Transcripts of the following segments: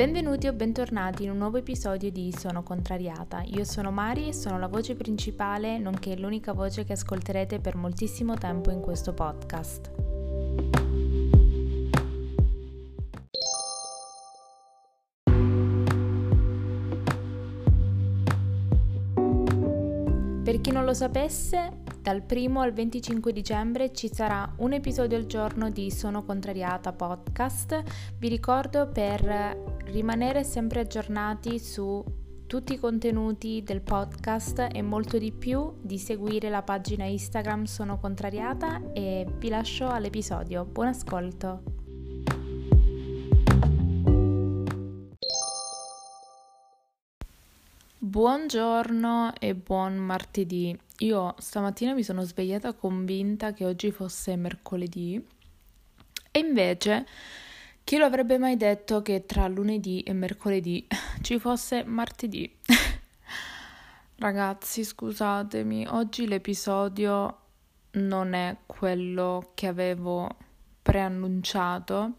Benvenuti o bentornati in un nuovo episodio di Sono Contrariata. Io sono Mari e sono la voce principale, nonché l'unica voce che ascolterete per moltissimo tempo in questo podcast. Per chi non lo sapesse, dal 1 al 25 dicembre ci sarà un episodio al giorno di Sono Contrariata podcast. Vi ricordo per rimanere sempre aggiornati su tutti i contenuti del podcast e molto di più di seguire la pagina Instagram Sono Contrariata e vi lascio all'episodio. Buon ascolto! Buongiorno e buon martedì. Io stamattina mi sono svegliata convinta che oggi fosse mercoledì e invece chi lo avrebbe mai detto che tra lunedì e mercoledì ci fosse martedì? Ragazzi, scusatemi, oggi l'episodio non è quello che avevo preannunciato,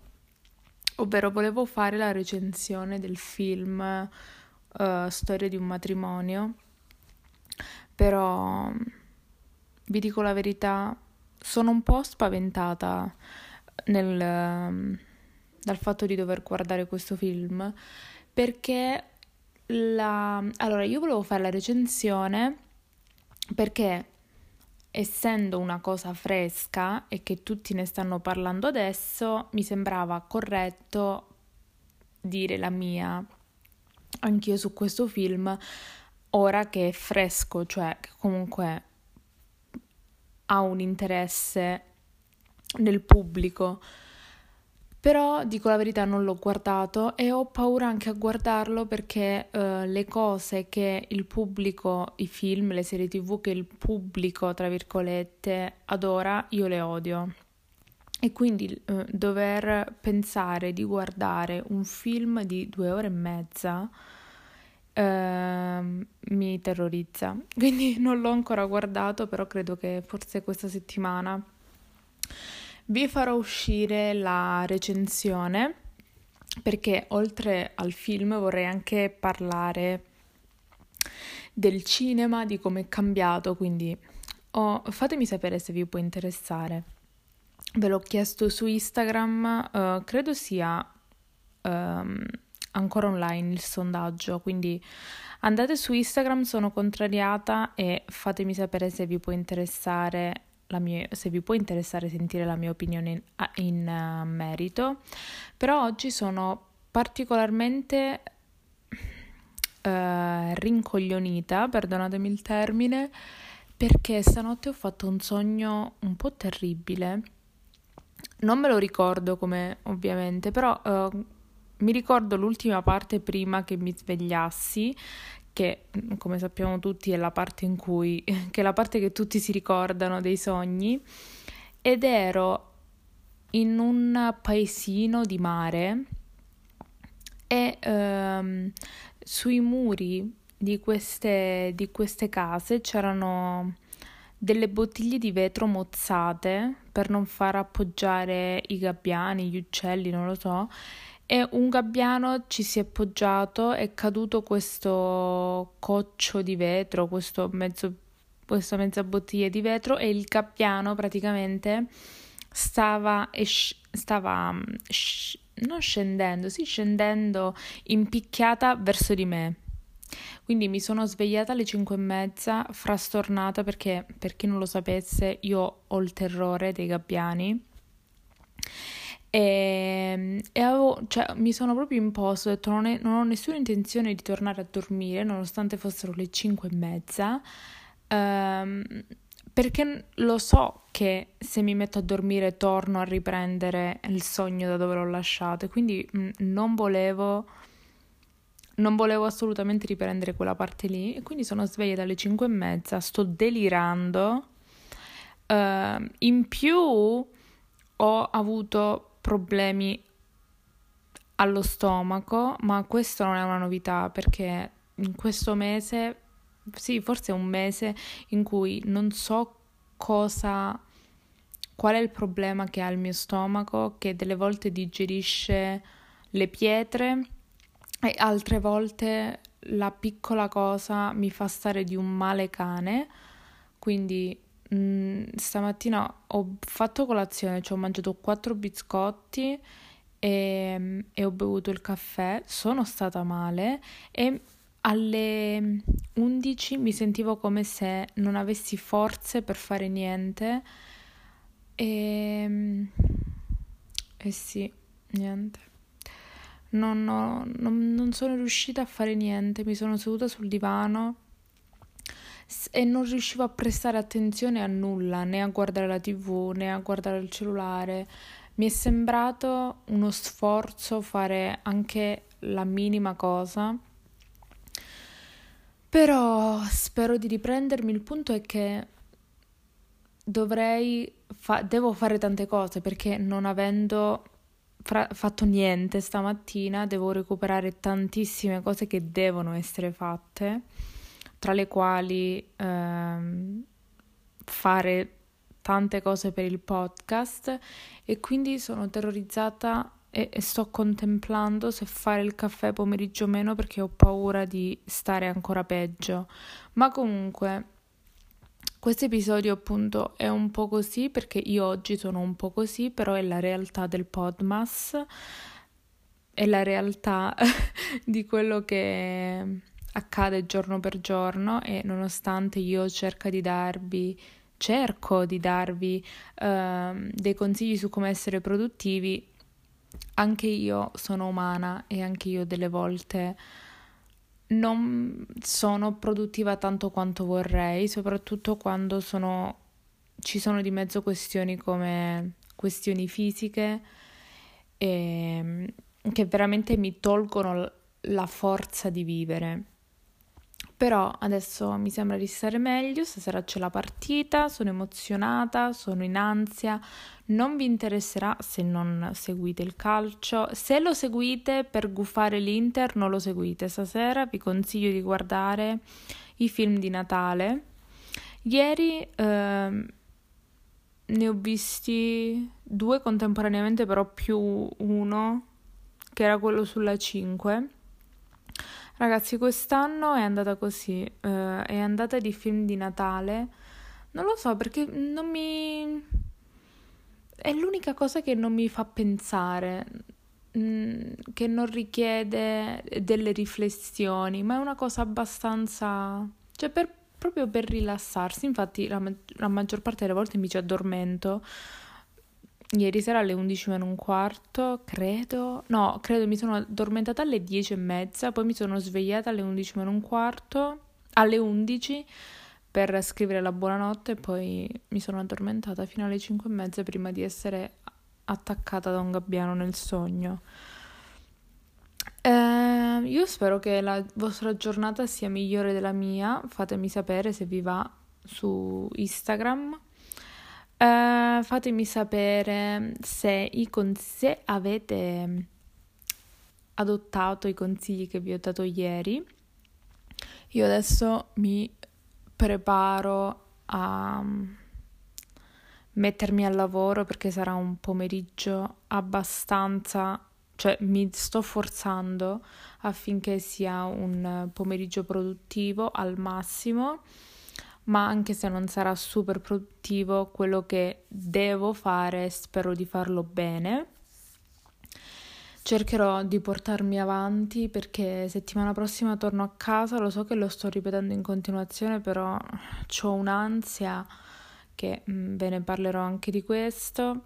ovvero volevo fare la recensione del film uh, storia di un matrimonio, però vi dico la verità, sono un po' spaventata nel, uh, dal fatto di dover guardare questo film perché la... allora io volevo fare la recensione perché essendo una cosa fresca e che tutti ne stanno parlando adesso, mi sembrava corretto dire la mia anch'io su questo film ora che è fresco, cioè che comunque ha un interesse nel pubblico. Però dico la verità, non l'ho guardato e ho paura anche a guardarlo perché uh, le cose che il pubblico, i film, le serie tv che il pubblico, tra virgolette, adora, io le odio. E quindi uh, dover pensare di guardare un film di due ore e mezza uh, mi terrorizza. Quindi non l'ho ancora guardato, però credo che forse questa settimana vi farò uscire la recensione perché oltre al film vorrei anche parlare del cinema, di come è cambiato, quindi oh, fatemi sapere se vi può interessare. Ve l'ho chiesto su Instagram, uh, credo sia um, ancora online il sondaggio, quindi andate su Instagram, sono contrariata e fatemi sapere se vi può interessare mia, se vi può interessare sentire la mia opinione in, in uh, merito. Però oggi sono particolarmente uh, rincoglionita, perdonatemi il termine, perché stanotte ho fatto un sogno un po' terribile non me lo ricordo come ovviamente, però uh, mi ricordo l'ultima parte prima che mi svegliassi, che come sappiamo tutti è la parte in cui, che è la parte che tutti si ricordano dei sogni, ed ero in un paesino di mare e um, sui muri di queste, di queste case c'erano delle bottiglie di vetro mozzate per non far appoggiare i gabbiani, gli uccelli, non lo so. E un gabbiano ci si è appoggiato, è caduto questo coccio di vetro, questo mezzo, questa mezza bottiglia di vetro e il gabbiano praticamente stava, esci- stava sc- non scendendo, sì, scendendo in picchiata verso di me. Quindi mi sono svegliata alle 5 e mezza, frastornata perché, per chi non lo sapesse, io ho il terrore dei gabbiani. E, e avevo, cioè, mi sono proprio imposto, ho detto non, è, non, ho nessuna intenzione di tornare a dormire nonostante fossero le 5 e mezza, um, perché lo so che se mi metto a dormire torno a riprendere il sogno da dove l'ho lasciato, quindi mh, non volevo non volevo assolutamente riprendere quella parte lì e quindi sono sveglia dalle 5 e mezza, sto delirando. Uh, in più ho avuto problemi allo stomaco, ma questo non è una novità perché in questo mese, sì, forse è un mese in cui non so cosa, qual è il problema che ha il mio stomaco, che delle volte digerisce le pietre e altre volte la piccola cosa mi fa stare di un male cane, quindi mh, mm, stamattina ho fatto colazione, cioè ho mangiato quattro biscotti e, e ho bevuto il caffè, sono stata male e alle 11 mi sentivo come se non avessi forze per fare niente e, e sì, niente. Non, ho, non, non sono riuscita a fare niente, mi sono seduta sul divano e non riuscivo a prestare attenzione a nulla, né a guardare la tv, né a guardare il cellulare. Mi è sembrato uno sforzo fare anche la minima cosa. Però spero di riprendermi. Il punto è che dovrei fa- devo fare tante cose perché non avendo fra- fatto niente stamattina devo recuperare tantissime cose che devono essere fatte tra le quali ehm, fare tante cose per il podcast e quindi sono terrorizzata e, e, sto contemplando se fare il caffè pomeriggio o meno perché ho paura di stare ancora peggio. Ma comunque questo episodio appunto è un po' così perché io oggi sono un po' così, però è la realtà del Podmas, è la realtà di quello che accade giorno per giorno e nonostante io cerco di darvi cerco di darvi uh, dei consigli su come essere produttivi, anche io sono umana e anche io delle volte non sono produttiva tanto quanto vorrei, soprattutto quando sono, ci sono di mezzo questioni come questioni fisiche e, ehm, che veramente mi tolgono la forza di vivere. Però adesso mi sembra di stare meglio, stasera c'è la partita, sono emozionata, sono in ansia, non vi interesserà se non seguite il calcio, se lo seguite per gufare l'Inter non lo seguite, stasera vi consiglio di guardare i film di Natale. Ieri eh, ne ho visti due contemporaneamente, però più uno, che era quello sulla 5 Ragazzi, quest'anno è andata così, uh, è andata di film di Natale. Non lo so perché non mi... È l'unica cosa che non mi fa pensare, mm, che non richiede delle riflessioni, ma è una cosa abbastanza... cioè per, proprio per rilassarsi. Infatti la, la maggior parte delle volte mi ci addormento Ieri sera alle 11 meno un quarto, credo. No, credo mi sono addormentata alle 10 e mezza, poi mi sono svegliata alle 11 meno un quarto, alle 11 per scrivere la buonanotte e poi mi sono addormentata fino alle 5 e mezza prima di essere attaccata da un gabbiano nel sogno. Eh, io spero che la vostra giornata sia migliore della mia, fatemi sapere se vi va su Instagram Uh, fatemi sapere se, con- se avete adottato i consigli che vi ho dato ieri. Io adesso mi preparo a mettermi al lavoro perché sarà un pomeriggio abbastanza, cioè mi sto forzando affinché sia un pomeriggio produttivo al massimo ma anche se non sarà super produttivo, quello che devo fare spero di farlo bene. Cercherò di portarmi avanti perché settimana prossima torno a casa, lo so che lo sto ripetendo in continuazione, però ho un'ansia che mm, ve ne parlerò anche di questo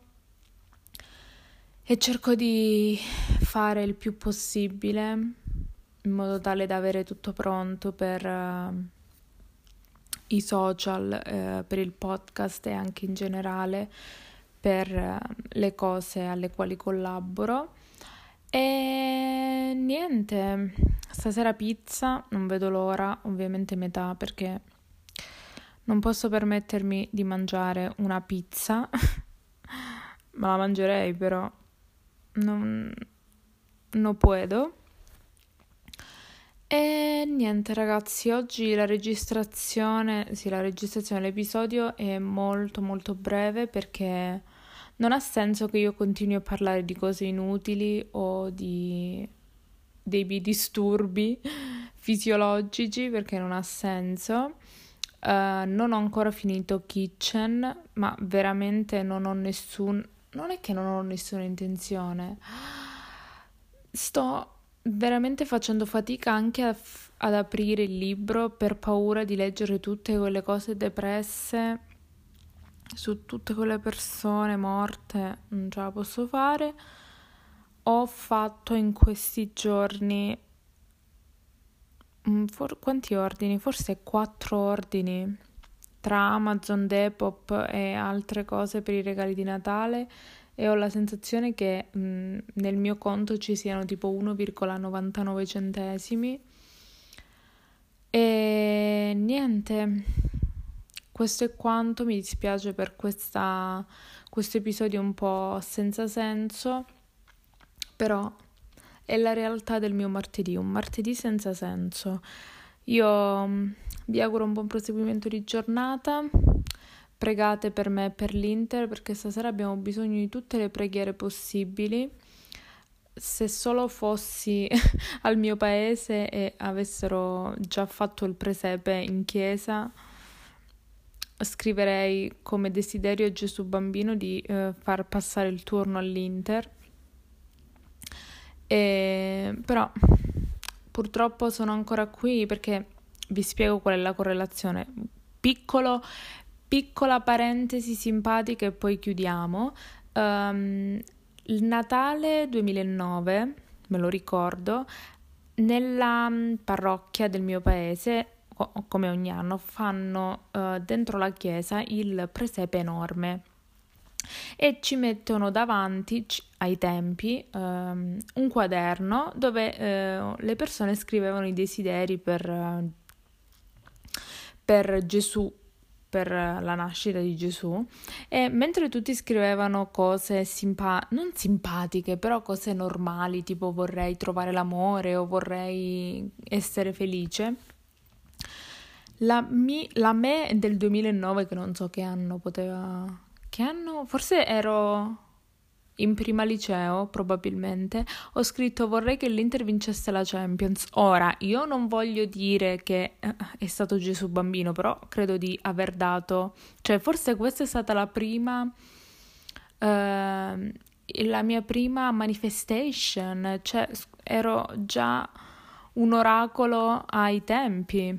e cerco di fare il più possibile in modo tale da avere tutto pronto per uh, i social eh, per il podcast e anche in generale per eh, le cose alle quali collaboro. E niente, stasera pizza, non vedo l'ora, ovviamente metà perché non posso permettermi di mangiare una pizza, ma la mangerei però non, non puedo. E niente ragazzi, oggi la registrazione, sì, la registrazione dell'episodio è molto molto breve perché non ha senso che io continui a parlare di cose inutili o di dei disturbi fisiologici perché non ha senso. Uh, non ho ancora finito Kitchen, ma veramente non ho nessun... Non è che non ho nessuna intenzione. Sto veramente facendo fatica anche a, ad aprire il libro per paura di leggere tutte quelle cose depresse su tutte quelle persone morte. Non ce la posso fare. Ho fatto in questi giorni Mm, for- quanti ordini? Forse quattro ordini tra Amazon, Depop e altre cose per i regali di Natale e ho la sensazione che mh, nel mio conto ci siano tipo 1,99 centesimi e niente questo è quanto mi dispiace per questo episodio un po' senza senso però è la realtà del mio martedì, un martedì senza senso. Io vi auguro un buon proseguimento di giornata. Pregate per me e per l'Inter perché stasera abbiamo bisogno di tutte le preghiere possibili. Se solo fossi al mio paese e avessero già fatto il presepe in chiesa, scriverei come desiderio a Gesù bambino di eh, far passare il turno all'Inter e, però purtroppo sono ancora qui perché vi spiego qual è la correlazione. Piccolo, piccola parentesi simpatica e poi chiudiamo. Um, il Natale 2009, me lo ricordo, nella mm, parrocchia del mio paese, come ogni anno, fanno uh, dentro la chiesa il presepe enorme e ci mettono davanti ai tempi um, un quaderno dove uh, le persone scrivevano i desideri per, uh, per Gesù per la nascita di Gesù e mentre tutti scrivevano cose simpa- non simpatiche, però cose normali, tipo vorrei trovare l'amore o vorrei essere felice, la, mi- la me del 2009, che non so che anno poteva che anno? Forse ero in prima liceo, probabilmente, ho scritto vorrei che l'Inter vincesse la Champions. Ora, io non voglio dire che eh, è stato Gesù bambino, però credo di aver dato, cioè forse questa è stata la prima eh, la mia prima manifestation, cioè ero già un oracolo ai tempi.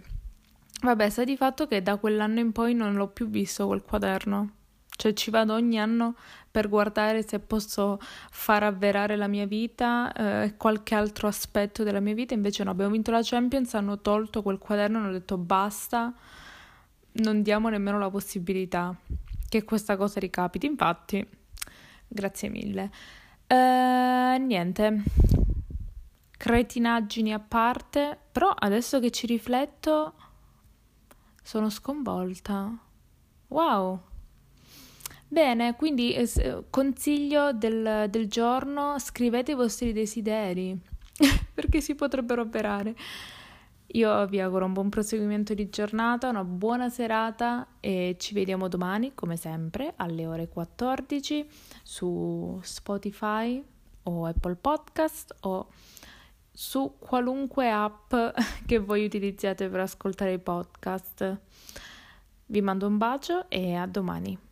Vabbè, sta di fatto che da quell'anno in poi non l'ho più visto quel quaderno. Cioè ci vado ogni anno per guardare se posso far avverare la mia vita e eh, qualche altro aspetto della mia vita, invece no, abbiamo vinto la Champions, hanno tolto quel quaderno, hanno detto basta, non diamo nemmeno la possibilità che questa cosa ricapiti, infatti, grazie mille. Eh, niente, cretinaggini a parte, però adesso che ci rifletto sono sconvolta. Wow! Bene, quindi eh, consiglio del, del giorno, scrivete i vostri desideri, perché si potrebbero avverare. Io vi auguro un buon proseguimento di giornata, una buona serata e ci vediamo domani, come sempre, alle ore 14 su Spotify o Apple Podcast o su qualunque app che voi utilizziate per ascoltare i podcast. Vi mando un bacio e a domani.